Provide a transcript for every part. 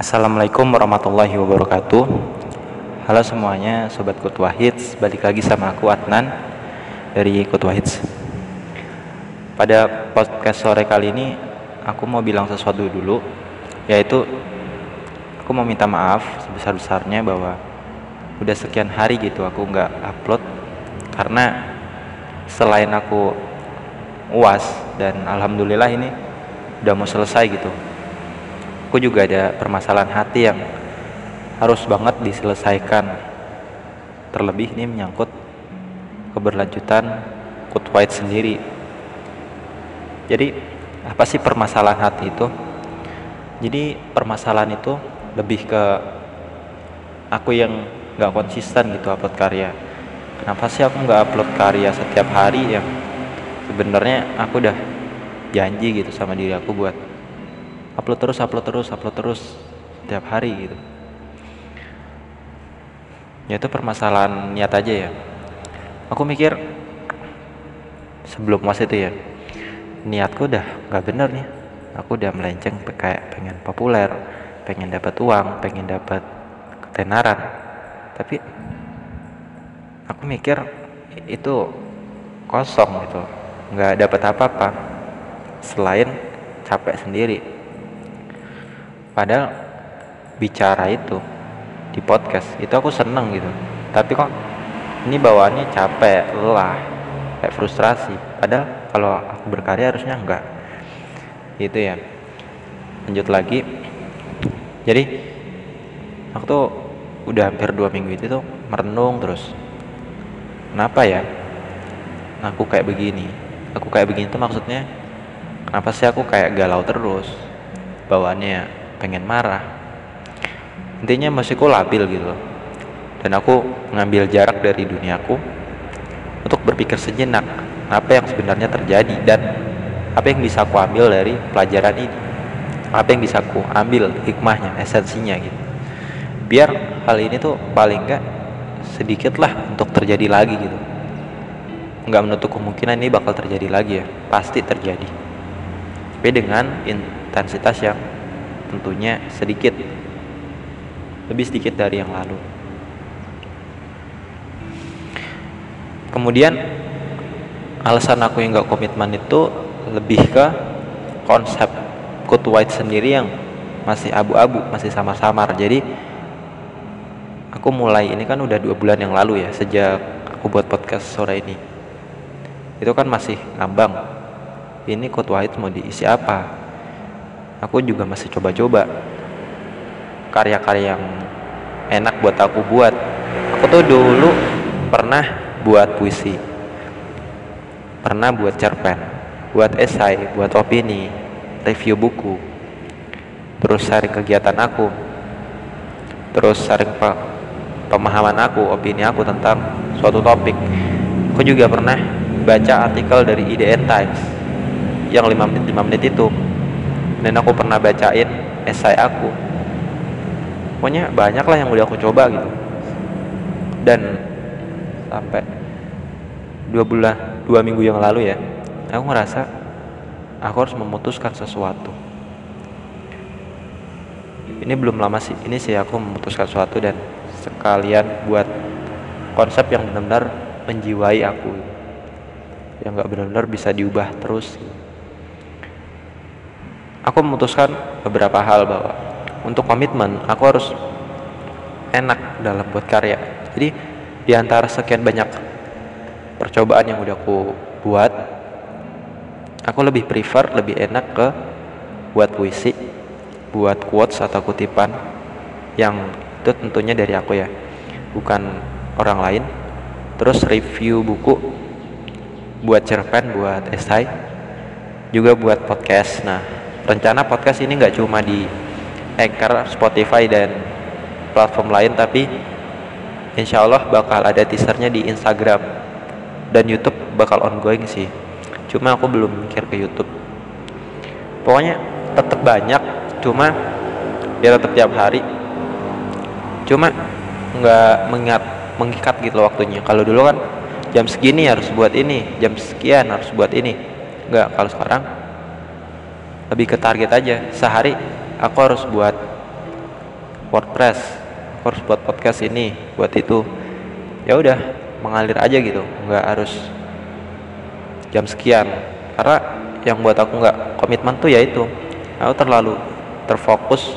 Assalamualaikum warahmatullahi wabarakatuh. Halo semuanya Sobat Kutua Hits Balik lagi sama aku Adnan Dari Kutua Hits Pada podcast sore kali ini Aku mau bilang sesuatu dulu Yaitu Aku mau minta maaf sebesar-besarnya bahwa Udah sekian hari gitu aku nggak upload. Karena Selain aku UAS Dan Alhamdulillah ini Udah mau selesai gitu aku juga ada permasalahan hati yang harus banget diselesaikan. Terlebih ini menyangkut keberlanjutan Kut White sendiri. Jadi apa sih permasalahan hati itu? Jadi permasalahan itu lebih ke aku yang nggak konsisten gitu upload karya. Kenapa sih aku nggak upload karya setiap hari yang sebenarnya aku udah janji gitu sama diri aku buat upload terus upload terus upload terus setiap hari gitu. Ya itu permasalahan niat aja ya. Aku mikir sebelum mas itu ya niatku udah nggak bener nih. Aku udah melenceng kayak pengen populer pengen dapat uang pengen dapat ketenaran. Tapi aku mikir itu kosong gitu nggak dapat apa-apa selain capek sendiri padahal bicara itu di podcast itu aku seneng gitu. Tapi kok ini bawaannya capek lelah kayak frustrasi. Padahal kalau aku berkarya harusnya enggak. Gitu ya. Lanjut lagi. Jadi aku tuh udah hampir dua minggu itu tuh merenung terus. Kenapa ya? Aku kayak begini. Aku kayak begini tuh maksudnya kenapa sih aku kayak galau terus bawaannya pengen marah. Intinya musikku labil gitu. Dan aku mengambil jarak dari duniaku untuk berpikir sejenak apa yang sebenarnya terjadi dan apa yang bisa aku ambil dari pelajaran ini. Apa yang bisa aku ambil hikmahnya esensinya gitu. Biar hal ini tuh paling enggak sedikit lah untuk terjadi lagi gitu. Nggak menutup kemungkinan ini bakal terjadi lagi ya. Pasti terjadi. Tapi dengan intensitas yang tentunya sedikit lebih sedikit dari yang lalu. Kemudian alasan aku yang gak komitmen itu lebih ke konsep Kut White sendiri yang masih abu-abu masih samar-samar. Jadi aku mulai ini kan udah dua bulan yang lalu ya sejak aku buat podcast sore ini. Itu kan masih ngambang ini Kut White mau diisi apa aku juga masih coba-coba. Karya-karya yang enak buat aku buat. Aku tuh dulu pernah buat puisi. Pernah buat cerpen buat esai buat opini review buku. Terus sharing kegiatan aku. Terus sharing pe pemahaman aku opini aku tentang suatu topik. Aku juga pernah baca artikel dari IDN Times yang 5 menit 5 menit itu dan aku pernah bacain esai aku. Pokoknya banyak lah yang udah aku coba gitu. Dan sampai dua bulan dua minggu yang lalu ya aku ngerasa aku harus memutuskan sesuatu. Ini belum lama sih ini sih aku memutuskan sesuatu dan sekalian buat konsep yang benar-benar menjiwai aku. Yang gak benar-benar bisa diubah terus aku memutuskan beberapa hal bahwa untuk komitmen aku harus enak dalam buat karya. Jadi di antara sekian banyak percobaan yang udah aku buat aku lebih prefer lebih enak ke buat puisi buat quotes atau kutipan yang itu tentunya dari aku ya bukan orang lain. Terus review buku buat cerpen buat esai juga buat podcast. Nah rencana podcast ini nggak cuma di Anchor, Spotify dan platform lain tapi insya Allah bakal ada teasernya di Instagram dan YouTube bakal ongoing sih. Cuma aku belum mikir ke YouTube. Pokoknya tetap banyak cuma biar tetap tiap hari. Cuma nggak mengingat mengikat gitu loh waktunya. Kalau dulu kan jam segini harus buat ini jam sekian harus buat ini. Nggak kalau sekarang lebih ke target aja. Sehari aku harus buat WordPress. Aku harus buat podcast ini buat itu. Ya udah mengalir aja gitu. Nggak harus jam sekian. Karena yang buat aku nggak komitmen tuh ya itu. Aku terlalu terfokus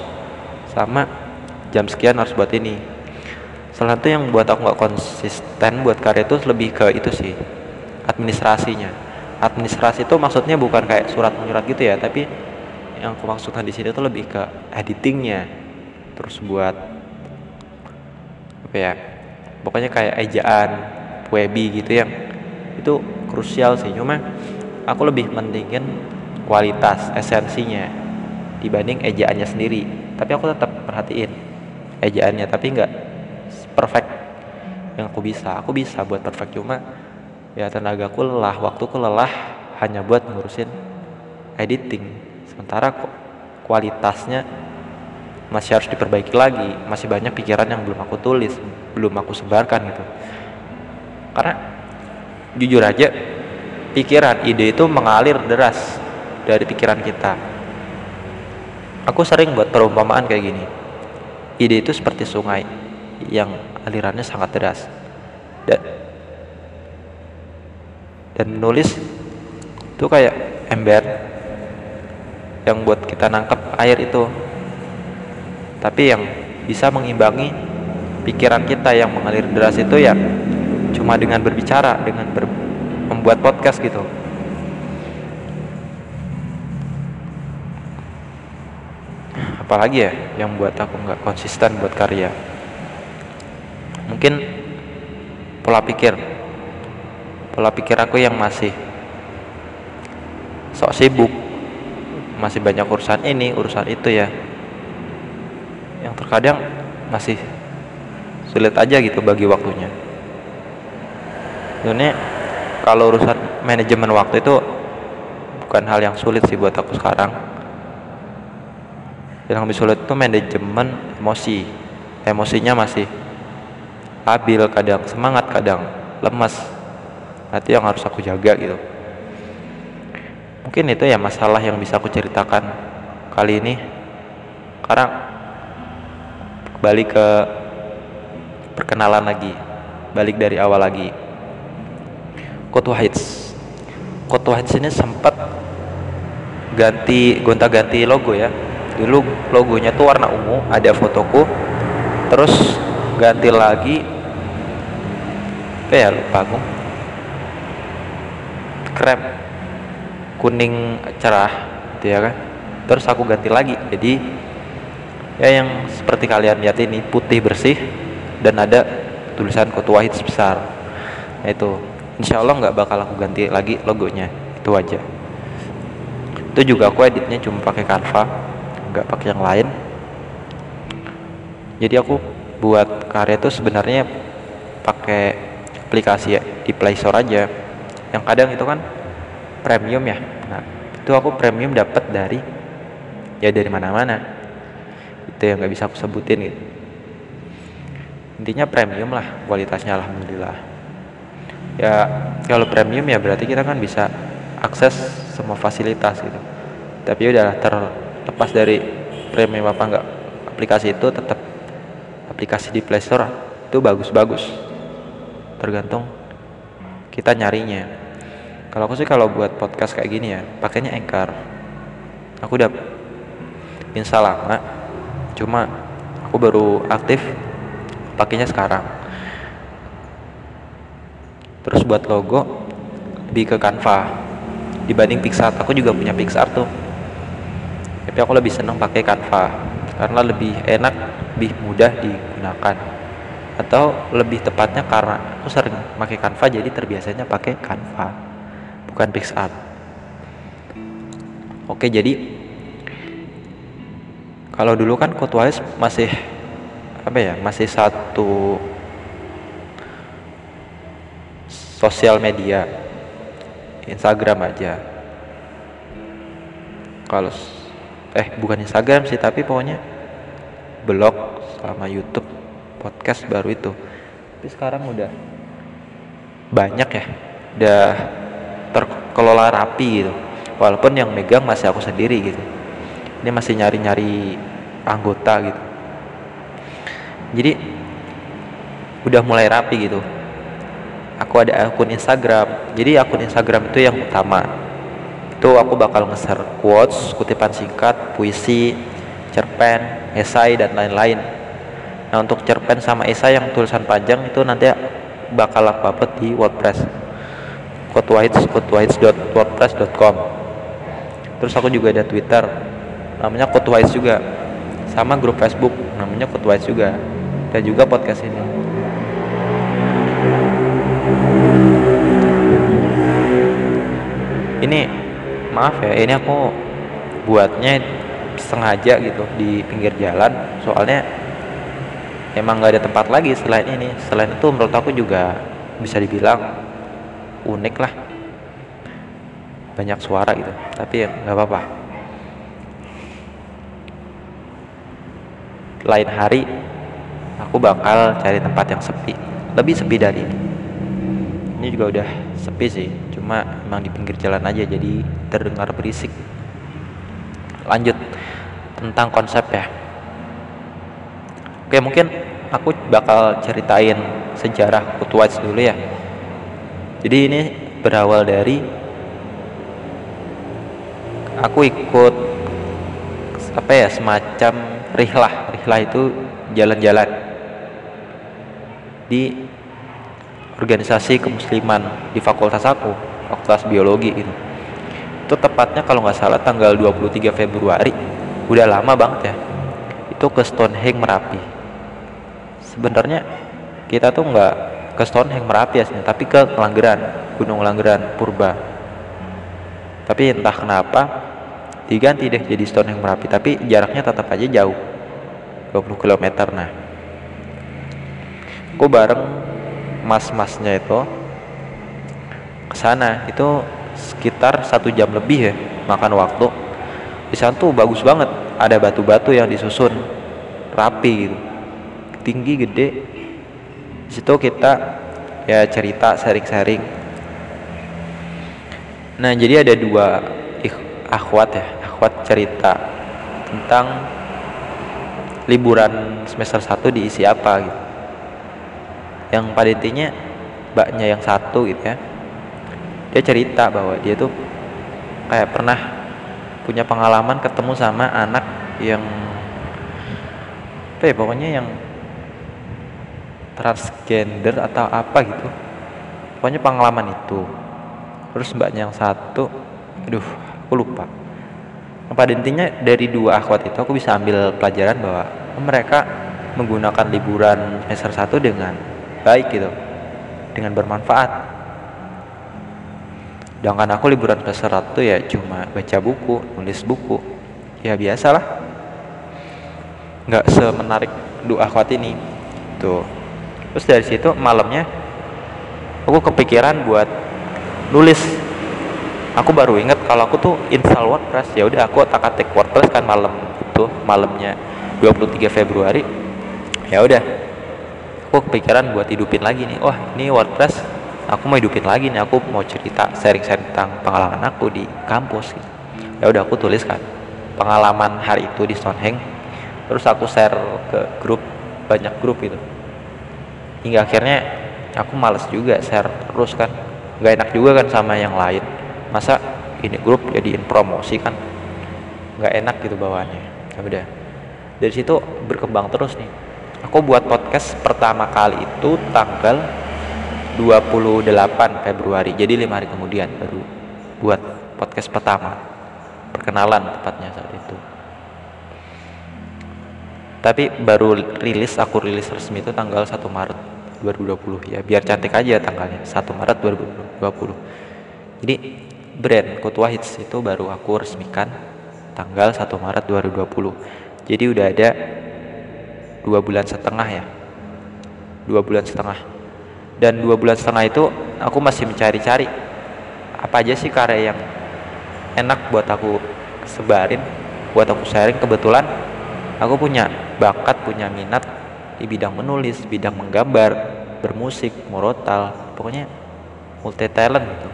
sama jam sekian harus buat ini. Salah satu yang buat aku nggak konsisten buat karya itu lebih ke itu sih administrasinya administrasi itu maksudnya bukan kayak surat menyurat gitu ya tapi yang aku maksudkan di sini tuh lebih ke editingnya. Terus buat apa ya pokoknya kayak ejaan webi gitu yang itu krusial sih. Cuma aku lebih mendingin kualitas esensinya dibanding ejaannya sendiri. Tapi aku tetap perhatiin ejaannya tapi nggak perfect yang aku bisa. Aku bisa buat perfect cuma ya tenagaku lelah waktuku lelah hanya buat ngurusin editing. Sementara kualitasnya masih harus diperbaiki lagi. Masih banyak pikiran yang belum aku tulis belum aku sebarkan gitu. Karena jujur aja pikiran ide itu mengalir deras dari pikiran kita. Aku sering buat perumpamaan kayak gini. Ide itu seperti sungai yang alirannya sangat deras. Dan dan menulis itu kayak ember yang buat kita nangkep air itu. Tapi yang bisa mengimbangi pikiran kita yang mengalir deras itu ya cuma dengan berbicara dengan ber, membuat podcast gitu. Apalagi ya yang buat aku nggak konsisten buat karya. Mungkin pola pikir pola pikir aku yang masih sok sibuk. Masih banyak urusan ini urusan itu ya. Yang terkadang masih sulit aja gitu bagi waktunya. Ini kalau urusan manajemen waktu itu bukan hal yang sulit sih buat aku sekarang. Yang lebih sulit itu manajemen emosi. Emosinya masih labil kadang semangat kadang lemas nanti yang harus aku jaga gitu. Mungkin itu ya masalah yang bisa aku ceritakan kali ini. Karena balik ke perkenalan lagi balik dari awal lagi. Kotu Heights Kotu Heights ini sempat ganti gonta ganti logo ya. Dulu logonya tuh warna ungu ada fotoku. Terus ganti lagi. Ya lupa aku krem kuning cerah gitu ya kan. Terus aku ganti lagi. Jadi ya yang seperti kalian lihat ini putih bersih dan ada tulisan Kotu Wahid besar nah, itu. Insya Allah nggak bakal aku ganti lagi logonya. Itu aja. Itu juga aku editnya cuma pakai Canva nggak pakai yang lain. Jadi aku buat karya itu sebenarnya pakai aplikasi ya di Play Store aja yang kadang itu kan premium ya. Nah itu aku premium dapat dari ya dari mana-mana. Itu yang nggak bisa aku sebutin gitu. Intinya premium lah kualitasnya alhamdulillah. Ya kalau premium ya berarti kita kan bisa akses semua fasilitas gitu. Tapi udah terlepas dari premium apa enggak aplikasi itu tetap aplikasi di Play Store itu bagus-bagus. Tergantung kita nyarinya kalau aku sih kalau buat podcast kayak gini ya pakainya Anchor aku udah install lama cuma aku baru aktif pakainya sekarang. Terus buat logo lebih ke Canva. Dibanding Pixar aku juga punya Pixar tuh. Tapi aku lebih seneng pakai Canva karena lebih enak lebih mudah digunakan. Atau lebih tepatnya karena aku sering pakai Canva jadi terbiasanya pakai Canva bukan Pixar oke jadi kalau dulu kan Codewise masih apa ya masih satu sosial media Instagram aja. Kalau eh bukan Instagram sih tapi pokoknya blog sama YouTube podcast baru itu. Tapi sekarang udah banyak ya udah terkelola rapi gitu. Walaupun yang megang masih aku sendiri gitu. Ini masih nyari-nyari anggota gitu. Jadi udah mulai rapi gitu. Aku ada akun Instagram. Jadi akun Instagram itu yang utama. Itu aku bakal nge-share quotes kutipan singkat puisi cerpen esai dan lain-lain. Nah untuk cerpen sama esai yang tulisan panjang itu nanti bakal aku upload di WordPress quotewites.wordpress.com terus aku juga ada Twitter namanya Quotewites juga. Sama grup Facebook namanya Quotewites juga. Dan juga podcast ini. Ini maaf ya ini aku buatnya sengaja gitu di pinggir jalan. Soalnya emang nggak ada tempat lagi selain ini. Selain itu menurut aku juga bisa dibilang unik lah. Banyak suara gitu tapi ya nggak apa-apa. Lain hari aku bakal cari tempat yang sepi lebih sepi dari ini. Ini juga udah sepi sih cuma emang di pinggir jalan aja jadi terdengar berisik. Lanjut tentang konsep ya. Oke mungkin aku bakal ceritain sejarah Kutuwais dulu ya jadi ini berawal dari aku ikut apa ya semacam rihlah. Rihlah itu jalan-jalan di organisasi kemusliman di fakultas aku fakultas biologi gitu. Itu tepatnya kalau nggak salah tanggal 23 Februari. Udah lama banget ya. Itu ke Stonehenge Merapi. Sebenarnya kita tuh nggak ke Stonehenge Merapi aslinya tapi ke Langgeran Gunung Langgeran Purba. Tapi entah kenapa diganti deh jadi Stonehenge Merapi tapi jaraknya tetap aja jauh 20 km nah aku bareng mas-masnya itu ke sana itu sekitar satu jam lebih ya makan waktu. Di sana tuh bagus banget ada batu-batu yang disusun rapi gitu tinggi gede situ kita ya cerita sharing-sharing. Nah jadi ada dua akhwat ya akhwat cerita tentang liburan semester 1 diisi apa gitu. Yang pada intinya mbaknya yang satu gitu ya. Dia cerita bahwa dia tuh kayak pernah punya pengalaman ketemu sama anak yang apa ya pokoknya yang transgender atau apa gitu. Pokoknya pengalaman itu. Terus mbaknya yang satu aduh aku lupa. Pada intinya dari dua akhwat itu aku bisa ambil pelajaran bahwa mereka menggunakan liburan semester satu dengan baik gitu. Dengan bermanfaat. Sedangkan aku liburan semester satu ya cuma baca buku nulis buku. Ya biasalah nggak semenarik dua akhwat ini. Tuh terus dari situ malamnya aku kepikiran buat nulis. Aku baru inget kalau aku tuh install WordPress. Ya udah aku tak atik WordPress kan malam itu malamnya 23 Februari. Ya udah aku kepikiran buat hidupin lagi nih. Wah ini WordPress aku mau hidupin lagi nih. Aku mau cerita sharing-sharing tentang pengalaman aku di kampus. Gitu. ya udah aku tuliskan pengalaman hari itu di Stonehenge. Terus aku share ke grup banyak grup gitu hingga akhirnya aku males juga share terus kan. Nggak enak juga kan sama yang lain. Masa ini grup jadiin promosi kan? Nggak enak gitu bawaannya. Ya udah. Dari situ berkembang terus nih. Aku buat podcast pertama kali itu tanggal 28 Februari. Jadi lima hari kemudian baru buat podcast pertama. Perkenalan tepatnya saat itu. Tapi baru rilis aku rilis resmi itu tanggal 1 Maret 2020 ya biar cantik aja tanggalnya 1 Maret 2020 jadi brand Kutua Hits itu baru aku resmikan tanggal 1 Maret 2020 jadi udah ada dua bulan setengah ya. Dua bulan setengah. Dan dua bulan setengah itu aku masih mencari-cari apa aja sih karya yang enak buat aku sebarin buat aku sharing. Kebetulan aku punya bakat punya minat di bidang menulis, bidang menggambar, bermusik, murotal, pokoknya multi talent gitu.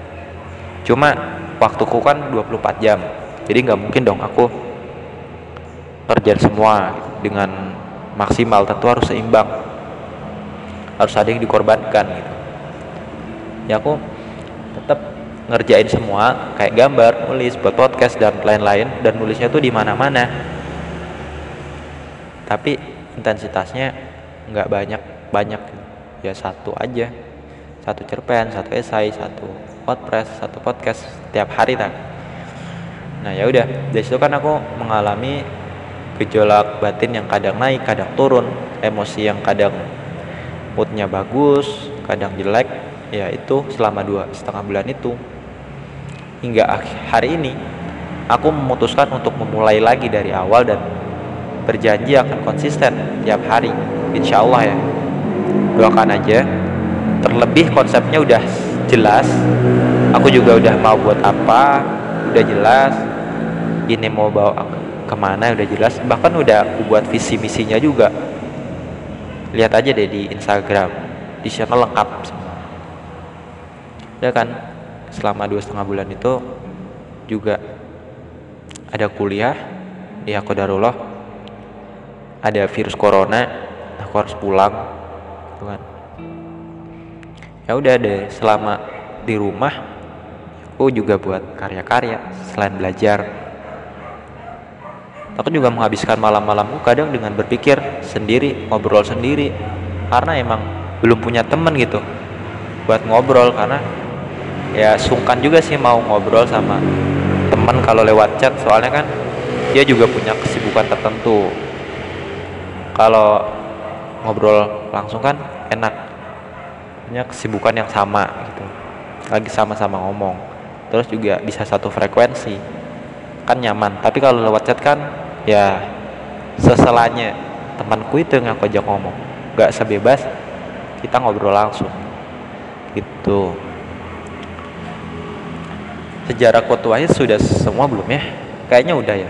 Cuma waktuku kan 24 jam, jadi nggak mungkin dong aku kerja semua dengan maksimal. Tentu harus seimbang harus ada yang dikorbankan gitu. Ya aku tetap ngerjain semua kayak gambar nulis buat podcast dan lain-lain dan nulisnya tuh di mana-mana. Tapi intensitasnya nggak banyak banyak ya satu aja. Satu cerpen satu esai satu podcast satu podcast setiap hari tak nah ya udah. Dari situ kan aku mengalami gejolak batin yang kadang naik kadang turun emosi yang kadang moodnya bagus kadang jelek. Ya itu selama dua setengah bulan itu. Hingga hari ini aku memutuskan untuk memulai lagi dari awal dan berjanji akan konsisten tiap hari. Insya Allah ya doakan aja. Terlebih konsepnya udah jelas. Aku juga udah mau buat apa udah jelas. Ini mau bawa ke mana udah jelas. Bahkan udah aku buat visi misinya juga. Lihat aja deh di Instagram. Di sana lengkap. Ya kan? Selama dua setengah bulan itu juga ada kuliah di aku darullah ada virus corona aku harus pulang kan ya udah deh selama di rumah aku juga buat karya-karya selain belajar. Aku juga menghabiskan malam-malamku kadang dengan berpikir sendiri ngobrol sendiri karena emang belum punya temen gitu buat ngobrol karena ya sungkan juga sih mau ngobrol sama temen kalau lewat chat soalnya kan dia juga punya kesibukan tertentu. Kalau ngobrol langsung kan enak. Punya kesibukan yang sama gitu. Lagi sama-sama ngomong. Terus juga bisa satu frekuensi. Kan nyaman. Tapi kalau lewat chat kan ya seselanya. Temanku itu yang aku ajak ngomong. Nggak sebebas kita ngobrol langsung. Gitu. Sejarah kotuahnya sudah semua belum ya? Kayaknya udah ya.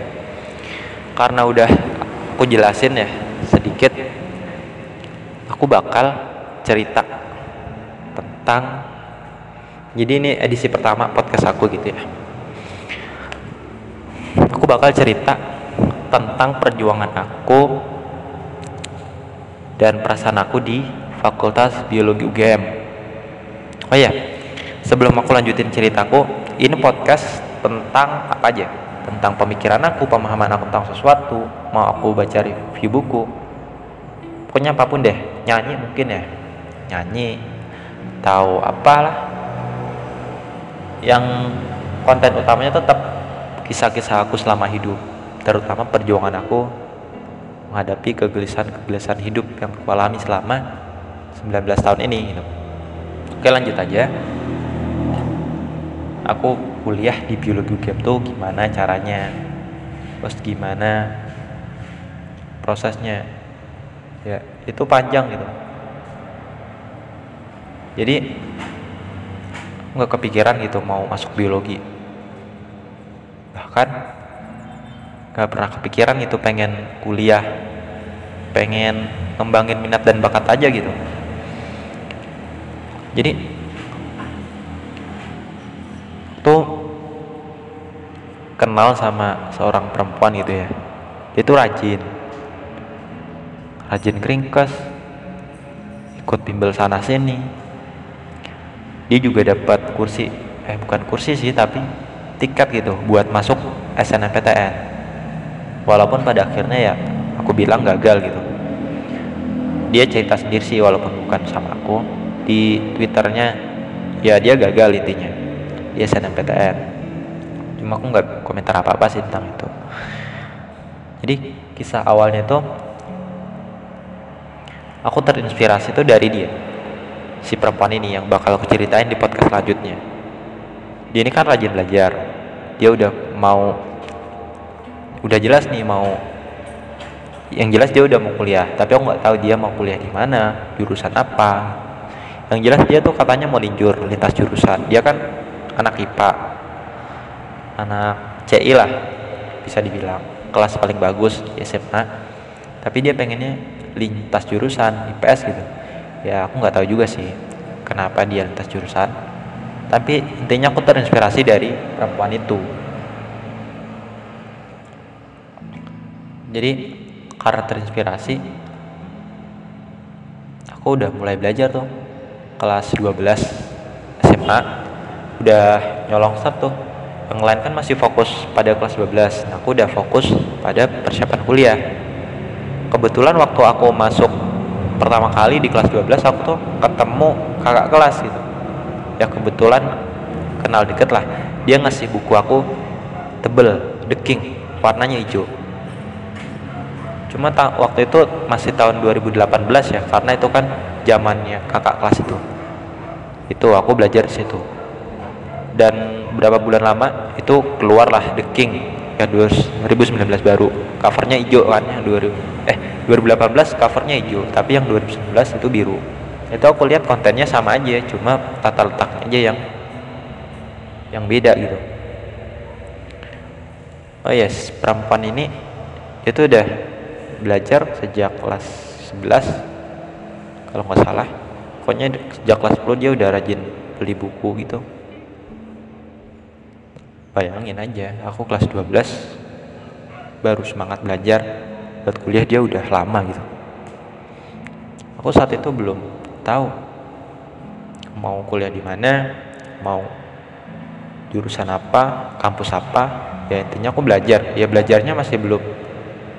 Karena udah aku jelasin ya sedikit aku bakal cerita tentang jadi ini edisi pertama podcast aku gitu ya aku bakal cerita tentang perjuangan aku dan perasaan aku di Fakultas Biologi UGM. Oh iya, sebelum aku lanjutin ceritaku, ini podcast tentang apa aja? Tentang pemikiran aku, pemahaman aku tentang sesuatu, mau aku baca review buku. Pokoknya apa pun deh, nyanyi mungkin ya. Nyanyi, tahu apalah. Yang konten utamanya tetap kisah-kisah aku selama hidup terutama perjuangan aku menghadapi kegelisahan-kegelisahan hidup yang aku alami selama 19 tahun ini gitu. Oke lanjut aja aku kuliah di biologi game tuh gimana caranya terus gimana prosesnya ya itu panjang gitu. Jadi nggak kepikiran gitu mau masuk biologi. Bahkan gak pernah kepikiran itu pengen kuliah pengen ngembangin minat dan bakat aja gitu. Jadi tuh kenal sama seorang perempuan gitu ya dia tuh rajin rajin keringkes ikut bimbel sana sini. Dia juga dapat kursi eh bukan kursi sih tapi tiket gitu buat masuk SNMPTN walaupun pada akhirnya ya aku bilang gagal gitu. Dia cerita sendiri sih walaupun bukan sama aku. Di twitternya ya dia gagal intinya dia SNMPTN cuma aku nggak komentar apa apa sih tentang itu. Jadi kisah awalnya itu aku terinspirasi itu dari dia si perempuan ini yang bakal aku ceritain di podcast selanjutnya. Dia ini kan rajin belajar. Dia udah mau udah jelas nih mau yang jelas dia udah mau kuliah tapi aku nggak tahu dia mau kuliah di mana jurusan apa. Yang jelas dia tuh katanya mau linjur lintas jurusan. Dia kan anak IPA anak CI lah bisa dibilang. Kelas paling bagus di SMA tapi dia pengennya lintas jurusan IPS gitu. Ya aku nggak tahu juga sih kenapa dia lintas jurusan. Tapi intinya aku terinspirasi dari perempuan itu. Jadi karena terinspirasi aku udah mulai belajar tuh. Kelas 12 SMA udah nyolong start tuh. Yang lain kan masih fokus pada kelas 12 nah, aku udah fokus pada persiapan kuliah kebetulan waktu aku masuk pertama kali di kelas 12 aku tuh ketemu kakak kelas gitu. Ya kebetulan kenal deket lah. Dia ngasih buku aku tebel The King warnanya hijau. Cuma ta waktu itu masih tahun 2018 ya karena itu kan zamannya kakak kelas itu. Itu aku belajar situ. Dan berapa bulan lama itu keluarlah The King ya 2019 baru. Covernya hijau kan yang 2000 eh 2018 covernya hijau tapi yang 2019 itu biru. Itu aku lihat kontennya sama aja cuma tata letaknya aja yang yang beda gitu. Oh yes perempuan ini itu udah belajar sejak kelas 11 kalau nggak salah. Pokoknya sejak kelas 10 dia udah rajin beli buku gitu bayangin aja aku kelas 12 baru semangat belajar buat kuliah dia udah lama gitu. Aku saat itu belum tahu mau kuliah di mana mau jurusan apa kampus apa ya intinya aku belajar. Ya belajarnya masih belum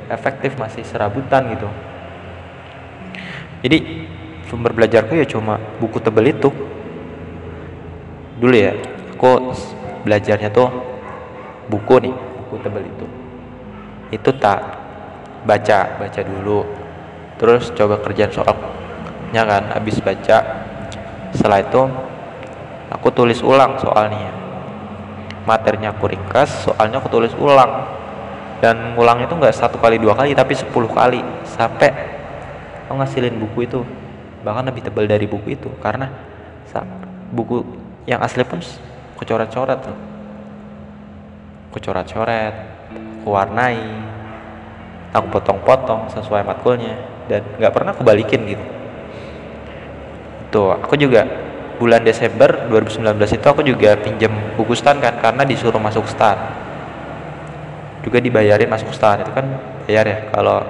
efektif masih serabutan gitu. Jadi sumber belajarku ya cuma buku tebel itu. Dulu ya aku belajarnya tuh buku nih buku tebel itu. Itu tak baca baca dulu terus coba kerjaan soalnya kan habis baca setelah itu aku tulis ulang soalnya. Materinya aku ringkas soalnya aku tulis ulang. Dan ulang itu nggak satu kali dua kali tapi sepuluh kali. Sampai aku ngasilin buku itu. Bahkan lebih tebal dari buku itu karena buku yang asli pun aku coret-coret tuh. Aku coret-coret aku warnai aku potong-potong sesuai matkulnya dan nggak pernah aku balikin gitu. Tuh aku juga bulan Desember 2019 itu aku juga pinjam buku stan kan karena disuruh masuk stan. Juga dibayarin masuk stan itu kan bayar ya kalau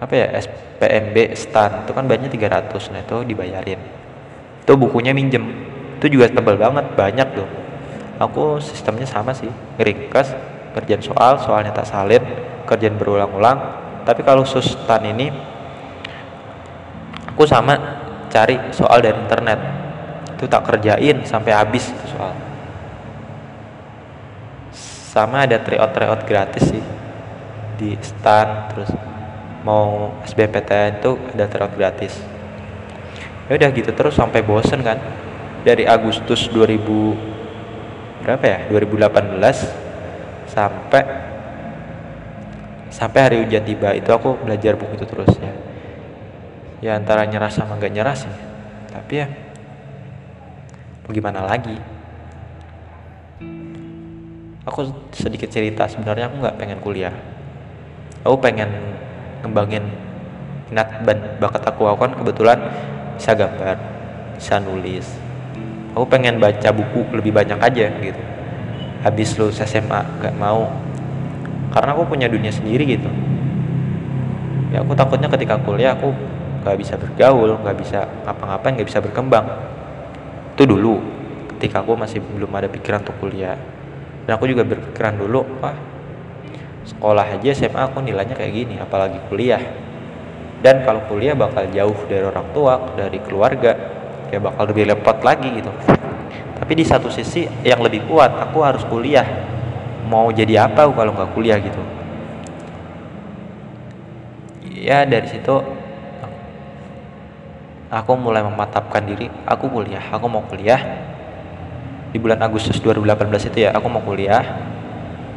apa ya SPMB stan itu kan banyak 300 nah itu dibayarin. Itu bukunya minjem itu juga tebal banget banyak tuh. Aku sistemnya sama sih ringkas kerjaan soal soalnya tak salin kerjaan berulang-ulang. Tapi kalau sustan ini aku sama cari soal dari internet. Itu tak kerjain sampai habis itu soal. Sama ada tryout tryout gratis sih di stan terus mau SBMPTN itu ada tryout gratis. Ya udah gitu terus sampai bosen kan dari Agustus 2000 berapa ya? 2018 sampai sampai hari ujian tiba. Itu aku belajar buku itu terus ya. Ya antara nyerah sama gak nyerah sih. Tapi ya mau gimana lagi? Aku sedikit cerita. Sebenarnya aku nggak pengen kuliah. Aku pengen ngembangin minat bakat aku. Aku kan kebetulan bisa gambar bisa nulis aku pengen baca buku lebih banyak aja gitu. Habis lulus SMA gak mau. Karena aku punya dunia sendiri gitu. Ya aku takutnya ketika kuliah aku gak bisa bergaul gak bisa ngapa-ngapain gak bisa berkembang. Itu dulu ketika aku masih belum ada pikiran untuk kuliah. Dan aku juga berpikiran dulu wah sekolah aja SMA aku nilainya kayak gini apalagi kuliah. Dan kalau kuliah bakal jauh dari orang tua dari keluarga ya bakal lebih repot lagi gitu. Tapi di satu sisi yang lebih kuat aku harus kuliah. Mau jadi apa kalau nggak kuliah gitu? Ya dari situ aku mulai mematapkan diri. Aku kuliah aku mau kuliah. Di bulan Agustus 2018 itu ya aku mau kuliah.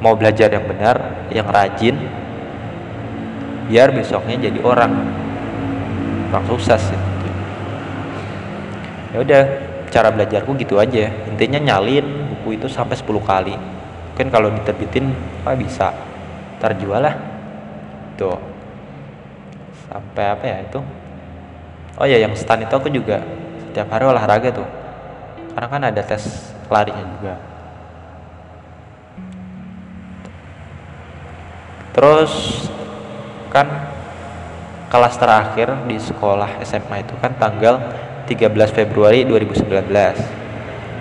Mau belajar yang benar yang rajin. Biar besoknya jadi orang. Orang sukses gitu ya udah cara belajarku gitu aja. Intinya nyalin buku itu sampai 10 kali. Mungkin kalau diterbitin apa bisa. Terjual lah tuh. Sampai apa ya itu? Oh ya yang stand itu aku juga setiap hari olahraga tuh. Karena kan ada tes larinya juga. Terus kan kelas terakhir di sekolah SMA itu kan tanggal 13 Februari 2019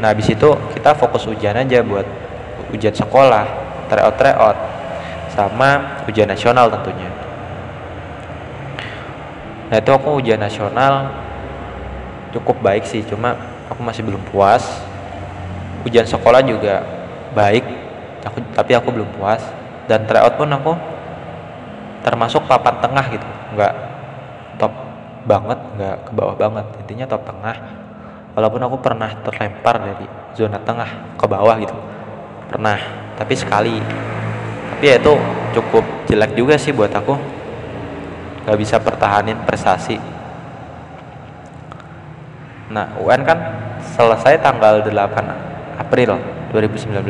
nah habis itu kita fokus ujian aja buat ujian sekolah tryout tryout sama ujian nasional tentunya. Nah itu aku ujian nasional cukup baik sih cuma aku masih belum puas. Ujian sekolah juga baik aku tapi aku belum puas. Dan tryout pun aku termasuk papan tengah gitu nggak top banget nggak ke bawah banget. Intinya top tengah. Walaupun aku pernah terlempar dari zona tengah ke bawah gitu. Pernah tapi sekali. Tapi ya itu cukup jelek juga sih buat aku. Nggak bisa pertahanin prestasi. Nah UN kan selesai tanggal 8 April 2019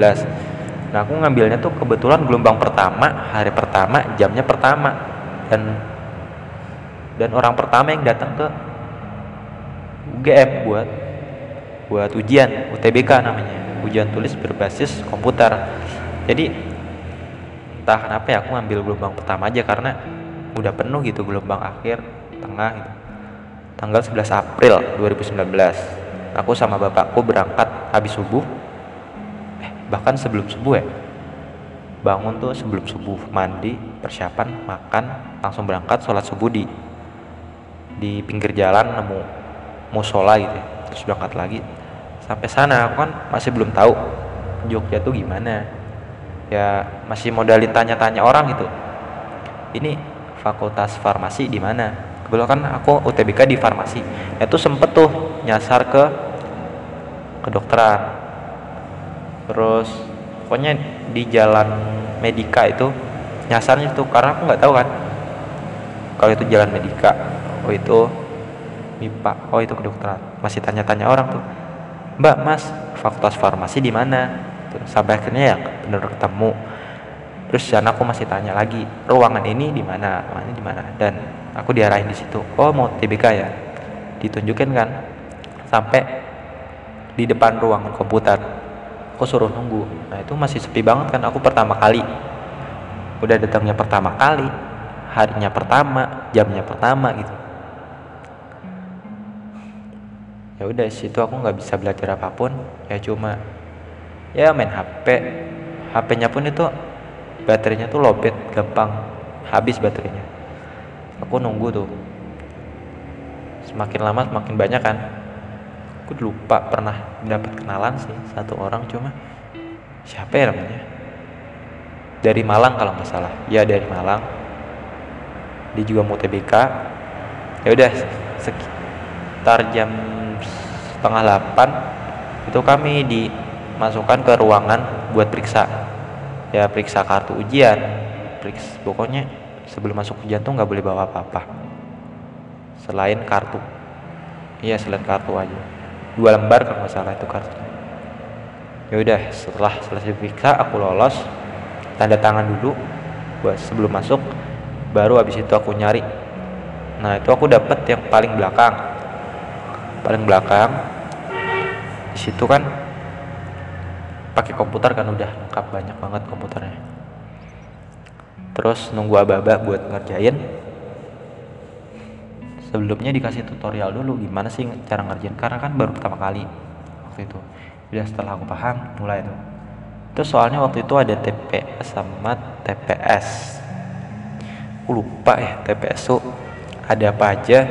nah aku ngambilnya tuh kebetulan gelombang pertama hari pertama jamnya pertama. Dan dan orang pertama yang datang ke UGM buat buat ujian UTBK namanya. Ujian tulis berbasis komputer. Jadi entah kenapa ya aku ngambil gelombang pertama aja karena udah penuh gitu gelombang akhir tengah gitu. Tanggal 11 April 2019 aku sama bapakku berangkat habis subuh. Eh bahkan sebelum subuh ya. Bangun tuh sebelum subuh mandi persiapan makan langsung berangkat sholat subuh di di pinggir jalan nemu musola gitu ya. terus berangkat lagi. Sampai sana aku kan masih belum tahu Jogja tuh gimana. Ya masih modalin tanya-tanya orang gitu. Ini fakultas farmasi di mana? Kebetulan kan aku UTBK di farmasi. Itu sempet tuh nyasar ke kedokteran. Terus pokoknya di jalan medika itu nyasarnya itu karena aku nggak tahu kan kalau itu jalan medika oh itu MIPA oh itu kedokteran. Masih tanya-tanya orang tuh mbak mas fakultas farmasi di mana? Sampai akhirnya ya benar ketemu. Terus sana aku masih tanya lagi ruangan ini di mana? Ini di mana? Dan aku diarahin di situ oh mau TBK ya? Ditunjukin kan sampai di depan ruangan komputer. Aku suruh nunggu. Nah itu masih sepi banget kan aku pertama kali. Udah datangnya pertama kali harinya pertama jamnya pertama gitu ya udah situ aku nggak bisa belajar apa pun. Ya cuma ya main HP HP-nya pun itu baterainya tuh lobet gampang. Habis baterainya. Aku nunggu tuh. Semakin lama semakin banyak kan. Aku lupa pernah dapat kenalan sih satu orang. Cuma siapa ya namanya? Dari Malang kalau nggak salah. Ya dari Malang. Dia juga mau TBK ya udah sekitar jam setengah delapan itu kami dimasukkan ke ruangan buat periksa. Ya periksa kartu ujian periksa pokoknya sebelum masuk ujian tuh nggak boleh bawa apa-apa. Selain kartu. Iya selain kartu aja. Dua lembar kalau nggak salah itu kartu ya udah setelah selesai periksa aku lolos. Tanda tangan dulu buat sebelum masuk. Baru habis itu aku nyari. Nah itu aku dapet yang paling belakang paling belakang di situ kan pakai komputer kan udah lengkap banyak banget komputernya. Terus nunggu aba-aba buat ngerjain. Sebelumnya dikasih tutorial dulu gimana sih cara ngerjain karena kan baru pertama kali waktu itu. Udah setelah aku paham mulai itu itu soalnya waktu itu ada TPS sama TPS aku lupa ya TPS tuh ada apa aja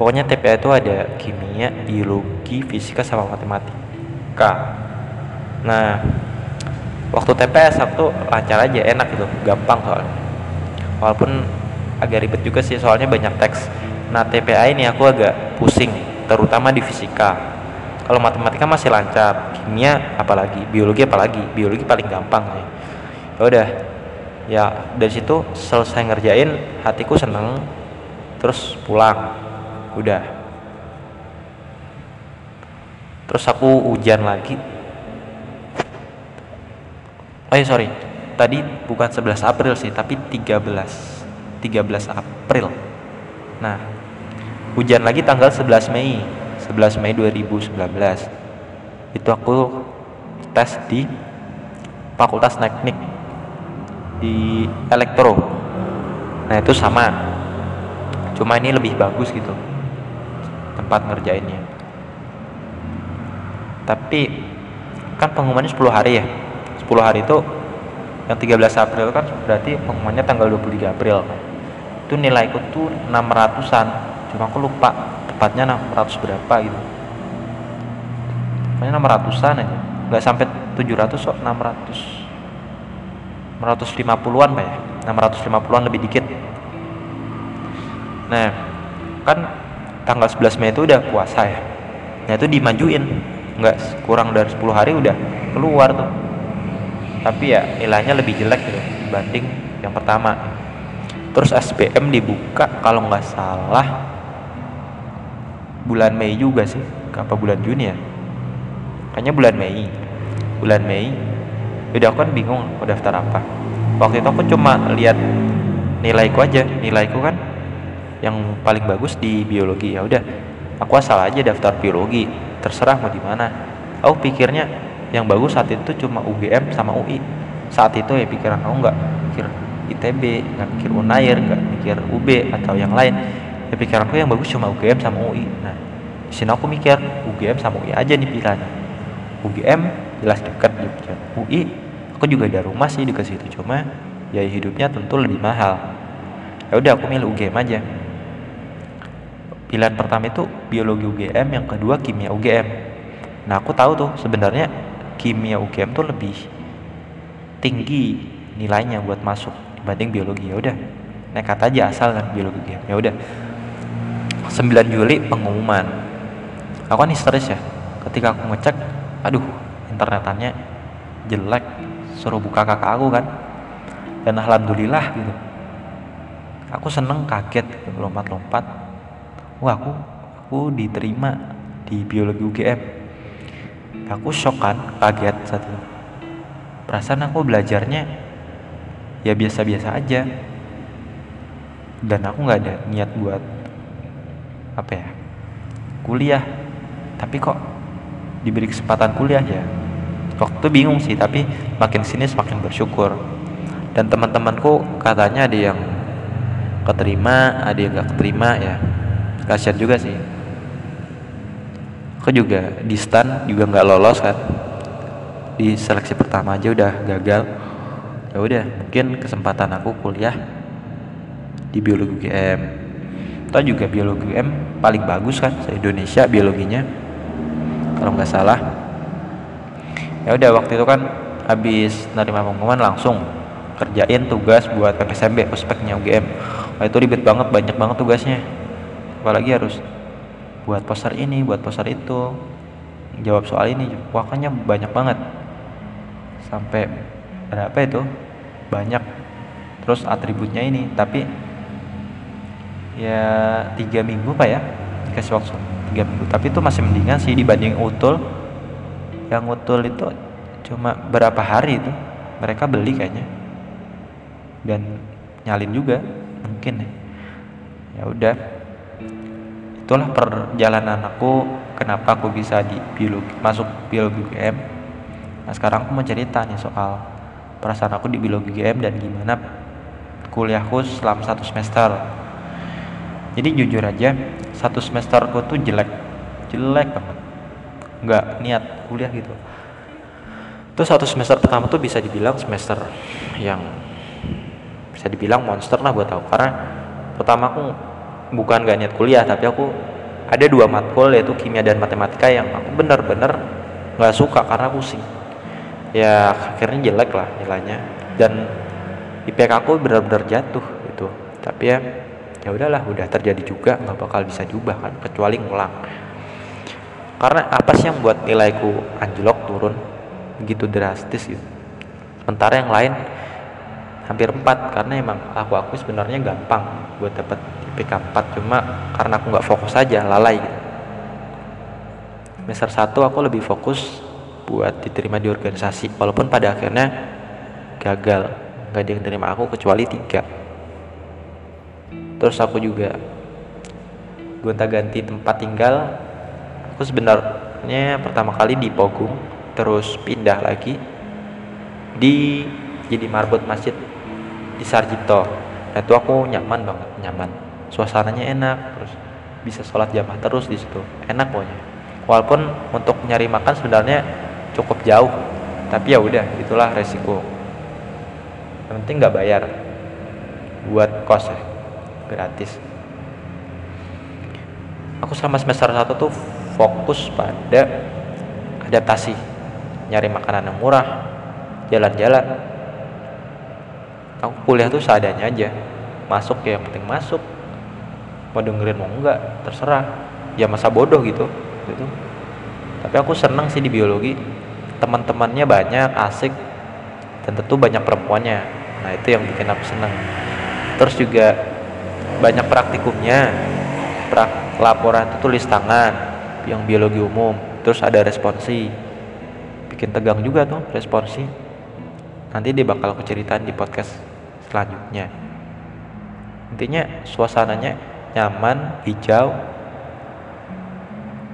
pokoknya TPS itu ada kimia biologi fisika sama matematika. Nah waktu TPS tuh lancar aja enak gitu gampang soalnya. Walaupun agak ribet juga sih soalnya banyak teks. Nah TPA ini aku agak pusing terutama di fisika. Kalau matematika masih lancar kimia apalagi biologi apalagi biologi paling gampang nih ya udah ya dari situ selesai ngerjain hatiku seneng terus pulang udah. Terus aku hujan lagi. Oh ya sorry. Tadi bukan 11 April sih tapi 13 13 April. Nah hujan lagi tanggal 11 Mei. 11 Mei 2019 itu aku tes di Fakultas Teknik di Elektro. Nah itu sama. Cuma ini lebih bagus gitu tempat ngerjainnya. Tapi kan pengumumannya 10 hari ya? 10 hari itu yang 13 April kan berarti pengumumannya tanggal 23 April. Itu nilaiku tuh 600an cuma aku lupa tepatnya 600 berapa gitu. Pokoknya 600an aja. Nggak sampai 700 kok 600 650-an pak ya? 650-an lebih dikit. Nah kan tanggal 11 Mei itu udah puasa ya. Nah itu dimajuin. Nggak kurang dari 10 hari udah keluar tuh. Tapi ya nilainya lebih jelek gitu dibanding yang pertama. Terus SBM dibuka kalau nggak salah bulan Mei juga sih. Apa bulan Juni ya? Kayaknya bulan Mei. Bulan Mei. Udah aku kan bingung mau daftar apa. Waktu itu aku cuma lihat nilaiku aja. Nilaiku kan yang paling bagus di biologi. Ya udah aku asal aja daftar biologi terserah mau di mana. Aku pikirnya yang bagus saat itu cuma UGM sama UI saat itu ya pikiran aku nggak pikir ITB nggak mikir Unair nggak mikir UB atau yang lain. Ya pikiranku yang bagus cuma UGM sama UI nah di sini aku mikir UGM sama UI aja nih pilihannya. UGM jelas dekat Jogja UI aku juga ada rumah sih di situ cuma ya hidupnya tentu lebih mahal. Ya udah aku milih UGM aja pilihan pertama itu biologi UGM yang kedua kimia UGM nah aku tahu tuh sebenarnya kimia UGM tuh lebih tinggi nilainya buat masuk dibanding biologi. Ya udah nekat aja asal kan biologi game ya udah 9 Juli pengumuman. Aku kan histeris ya ketika aku ngecek aduh internetannya jelek suruh buka kakak aku kan. Dan alhamdulillah gitu. Aku seneng kaget gitu, lompat-lompat wah aku aku diterima di biologi UGM aku shock kan kaget satu perasaan aku belajarnya ya biasa-biasa aja. Dan aku nggak ada niat buat apa ya kuliah. Tapi kok diberi kesempatan kuliah ya? Waktu bingung sih tapi makin sini semakin bersyukur. Dan teman-temanku katanya ada yang keterima ada yang gak keterima ya kasihan juga sih. Aku juga di stand juga nggak lolos kan? Di seleksi pertama aja udah gagal. Ya udah mungkin kesempatan aku kuliah di biologi UGM atau juga biologi UGM paling bagus kan se Indonesia biologinya kalau nggak salah. Ya udah waktu itu kan habis nerima pengumuman langsung kerjain tugas buat PPSMB ospeknya UGM Wah, itu ribet banget banyak banget tugasnya apalagi harus buat poster ini buat poster itu. Jawab soal ini wakanya banyak banget. Sampai berapa itu? Banyak. Terus atributnya ini tapi ya tiga minggu pak ya. Dikasih waktu tiga minggu. Tapi itu masih mendingan sih dibanding utul. Yang utul itu cuma berapa hari itu. Mereka beli kayaknya. Dan nyalin juga mungkin. Ya udah itulah perjalanan aku kenapa aku bisa di biologi masuk biologi UGM nah sekarang aku mau cerita nih soal perasaan aku di biologi GM dan gimana kuliahku selama satu semester. Jadi jujur aja satu semesterku tuh jelek jelek banget. Nggak niat kuliah gitu. Terus satu semester pertama tuh bisa dibilang semester yang bisa dibilang monster lah buat aku. Karena pertama aku bukan gak niat kuliah tapi aku ada dua matkul yaitu kimia dan matematika yang aku bener-bener nggak suka karena pusing. Ya akhirnya jelek lah nilainya. Dan IPK aku benar-benar jatuh itu tapi ya ya udahlah udah terjadi juga nggak bakal bisa diubah kan kecuali ngulang. Karena apa sih yang buat nilaiku anjlok turun? Begitu drastis gitu. Sementara yang lain hampir 4 karena emang aku aku sebenarnya gampang buat dapat IPK 4 cuma karena aku nggak fokus aja lalai gitu. Semester 1 aku lebih fokus buat diterima di organisasi walaupun pada akhirnya gagal nggak ada yang terima aku kecuali tiga. Terus aku juga gonta ganti tempat tinggal. Aku sebenarnya pertama kali di Pogung terus pindah lagi di jadi marbot masjid di Sarjito. Nah itu aku nyaman banget nyaman suasananya enak terus bisa sholat jamaah terus di situ. Enak pokoknya. Walaupun untuk nyari makan sebenarnya cukup jauh tapi ya udah itulah resiko. Yang penting nggak bayar buat kos ya gratis. Aku selama semester satu tuh fokus pada adaptasi. Nyari makanan yang murah jalan-jalan. Aku kuliah tuh seadanya aja. Masuk ya yang penting masuk mau dengerin mau enggak? Terserah. Ya masa bodoh gitu. Gitu. Tapi aku seneng sih di biologi. Teman-temannya banyak asik. Dan tentu banyak perempuannya. Nah itu yang bikin aku seneng. Terus juga banyak praktikumnya. Prak laporan itu tulis tangan yang biologi umum. Terus ada responsi. Bikin tegang juga tuh responsi. Nanti dia bakal aku ceritain di podcast selanjutnya. Intinya suasananya nyaman hijau.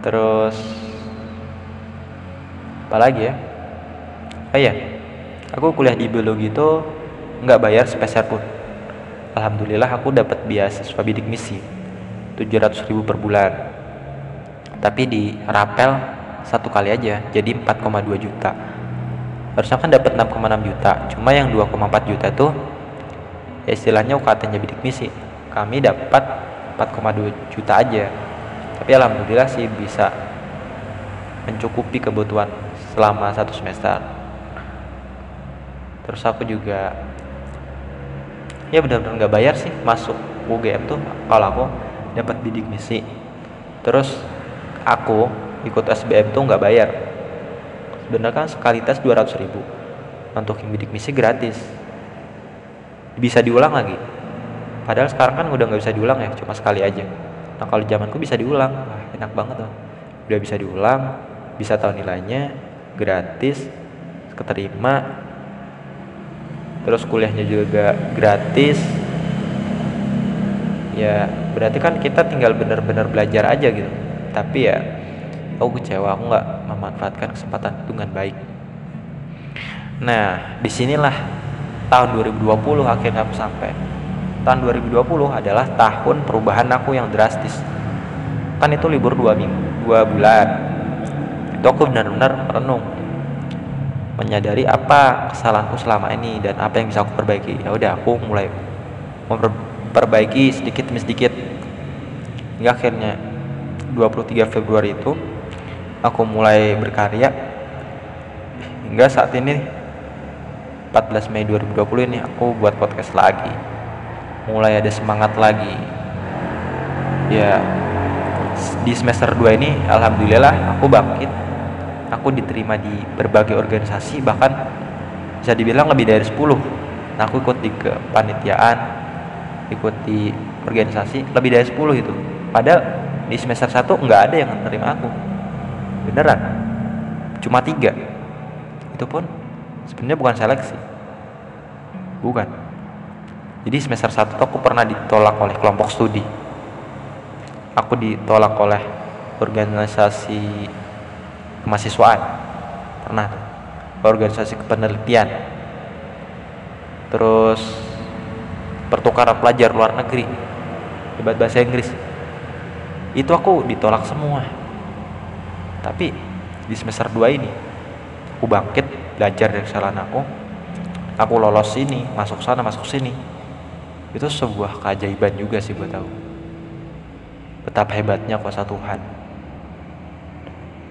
Terus apa lagi ya? Oh iya aku kuliah di biologi itu nggak bayar sepeser pun. Alhamdulillah aku dapat beasiswa bidik misi 700 ribu per bulan. Tapi di rapel satu kali aja jadi 4,2 juta. Harusnya kan dapat 6,6 juta cuma yang 2,4 juta tuh ya istilahnya UKT nya bidik misi. Kami dapat 4,2 juta aja. Tapi alhamdulillah sih bisa mencukupi kebutuhan selama satu semester. Terus aku juga ya benar-benar nggak bayar sih masuk UGM tuh kalau aku dapat bidik misi. Terus aku ikut SBM tuh nggak bayar. Sebenarnya kan sekali tes 200 ribu. Untuk bidik misi gratis. Bisa diulang lagi padahal sekarang kan udah nggak bisa diulang ya cuma sekali aja. Nah kalau zamanku bisa diulang. Wah enak banget tuh. Udah bisa diulang bisa tahu nilainya gratis keterima. Terus kuliahnya juga gratis. Ya berarti kan kita tinggal benar-benar belajar aja gitu. Tapi ya aku kecewa aku nggak memanfaatkan kesempatan itu dengan baik. Nah di sinilah tahun 2020 akhirnya aku sampai tahun 2020 adalah tahun perubahan aku yang drastis. Kan itu libur dua minggu dua bulan. Itu aku benar-benar merenung. Menyadari apa kesalahanku selama ini dan apa yang bisa aku perbaiki. Ya udah aku mulai memperbaiki sedikit demi sedikit. Hingga akhirnya 23 Februari itu aku mulai berkarya. Hingga saat ini 14 Mei 2020 ini aku buat podcast lagi mulai ada semangat lagi. Ya di semester 2 ini alhamdulillah aku bangkit. Aku diterima di berbagai organisasi bahkan bisa dibilang lebih dari 10 nah aku ikut di kepanitiaan ikut di organisasi lebih dari 10 itu. Padahal di semester 1 nggak ada yang menerima aku. Beneran. Cuma tiga. Itu pun sebenarnya bukan seleksi. Bukan jadi semester 1 aku pernah ditolak oleh kelompok studi. Aku ditolak oleh organisasi kemahasiswaan. Pernah organisasi kepenelitian. Terus pertukaran pelajar luar negeri. Debat bahasa Inggris. Itu aku ditolak semua. Tapi di semester 2 ini aku bangkit belajar dari kesalahan aku. Aku lolos sini masuk sana masuk sini itu sebuah keajaiban juga sih buat aku betapa hebatnya kuasa Tuhan.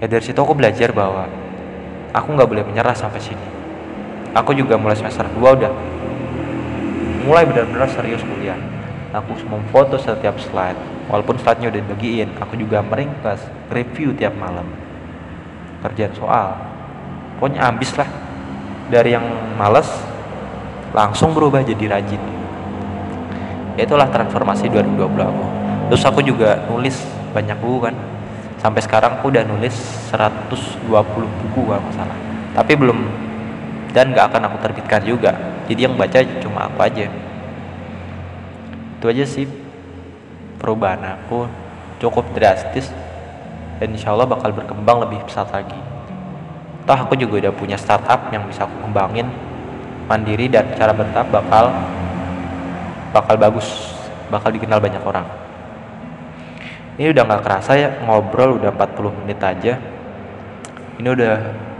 Ya dari situ aku belajar bahwa aku nggak boleh menyerah sampai sini. Aku juga mulai semester 2 udah mulai benar-benar serius kuliah. Aku memfoto setiap slide. Walaupun slide-nya udah dibagiin aku juga meringkas review tiap malam. Kerjaan soal. Pokoknya ambis lah. Dari yang males langsung berubah jadi rajin itulah transformasi 2020 aku. Terus aku juga nulis banyak buku kan. Sampai sekarang aku udah nulis 120 buku kalau nggak salah. Tapi belum dan nggak akan aku terbitkan juga. Jadi yang baca cuma aku aja. Itu aja sih perubahan aku. Cukup drastis. Dan insya Allah bakal berkembang lebih pesat lagi. Toh aku juga udah punya startup yang bisa aku kembangin. Mandiri dan cara bertahap bakal bakal bagus bakal dikenal banyak orang. Ini udah nggak kerasa ya ngobrol udah 40 menit aja. Ini udah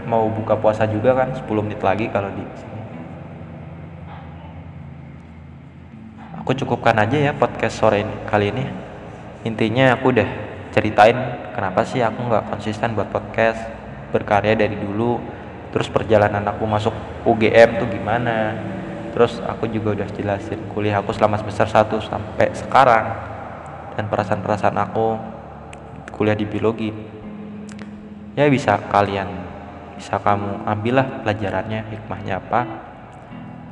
mau buka puasa juga kan 10 menit lagi kalau di sini. Aku cukupkan aja ya podcast sore ini, kali ini. Intinya aku udah ceritain kenapa sih aku nggak konsisten buat podcast berkarya dari dulu terus perjalanan aku masuk UGM tuh gimana terus aku juga udah jelasin kuliah aku selama semester 1 sampai sekarang. Dan perasaan-perasaan aku kuliah di biologi. Ya bisa kalian bisa kamu ambillah pelajarannya hikmahnya apa.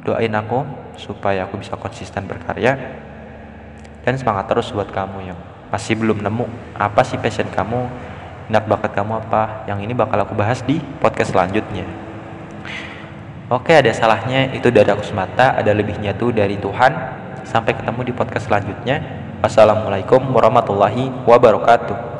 Doain aku supaya aku bisa konsisten berkarya. Dan semangat terus buat kamu yang masih belum nemu apa sih passion kamu minat bakat kamu apa. Yang ini bakal aku bahas di podcast selanjutnya Oke, ada salahnya itu dari aku semata, ada lebihnya tuh dari Tuhan. Sampai ketemu di podcast selanjutnya. Wassalamualaikum warahmatullahi wabarakatuh.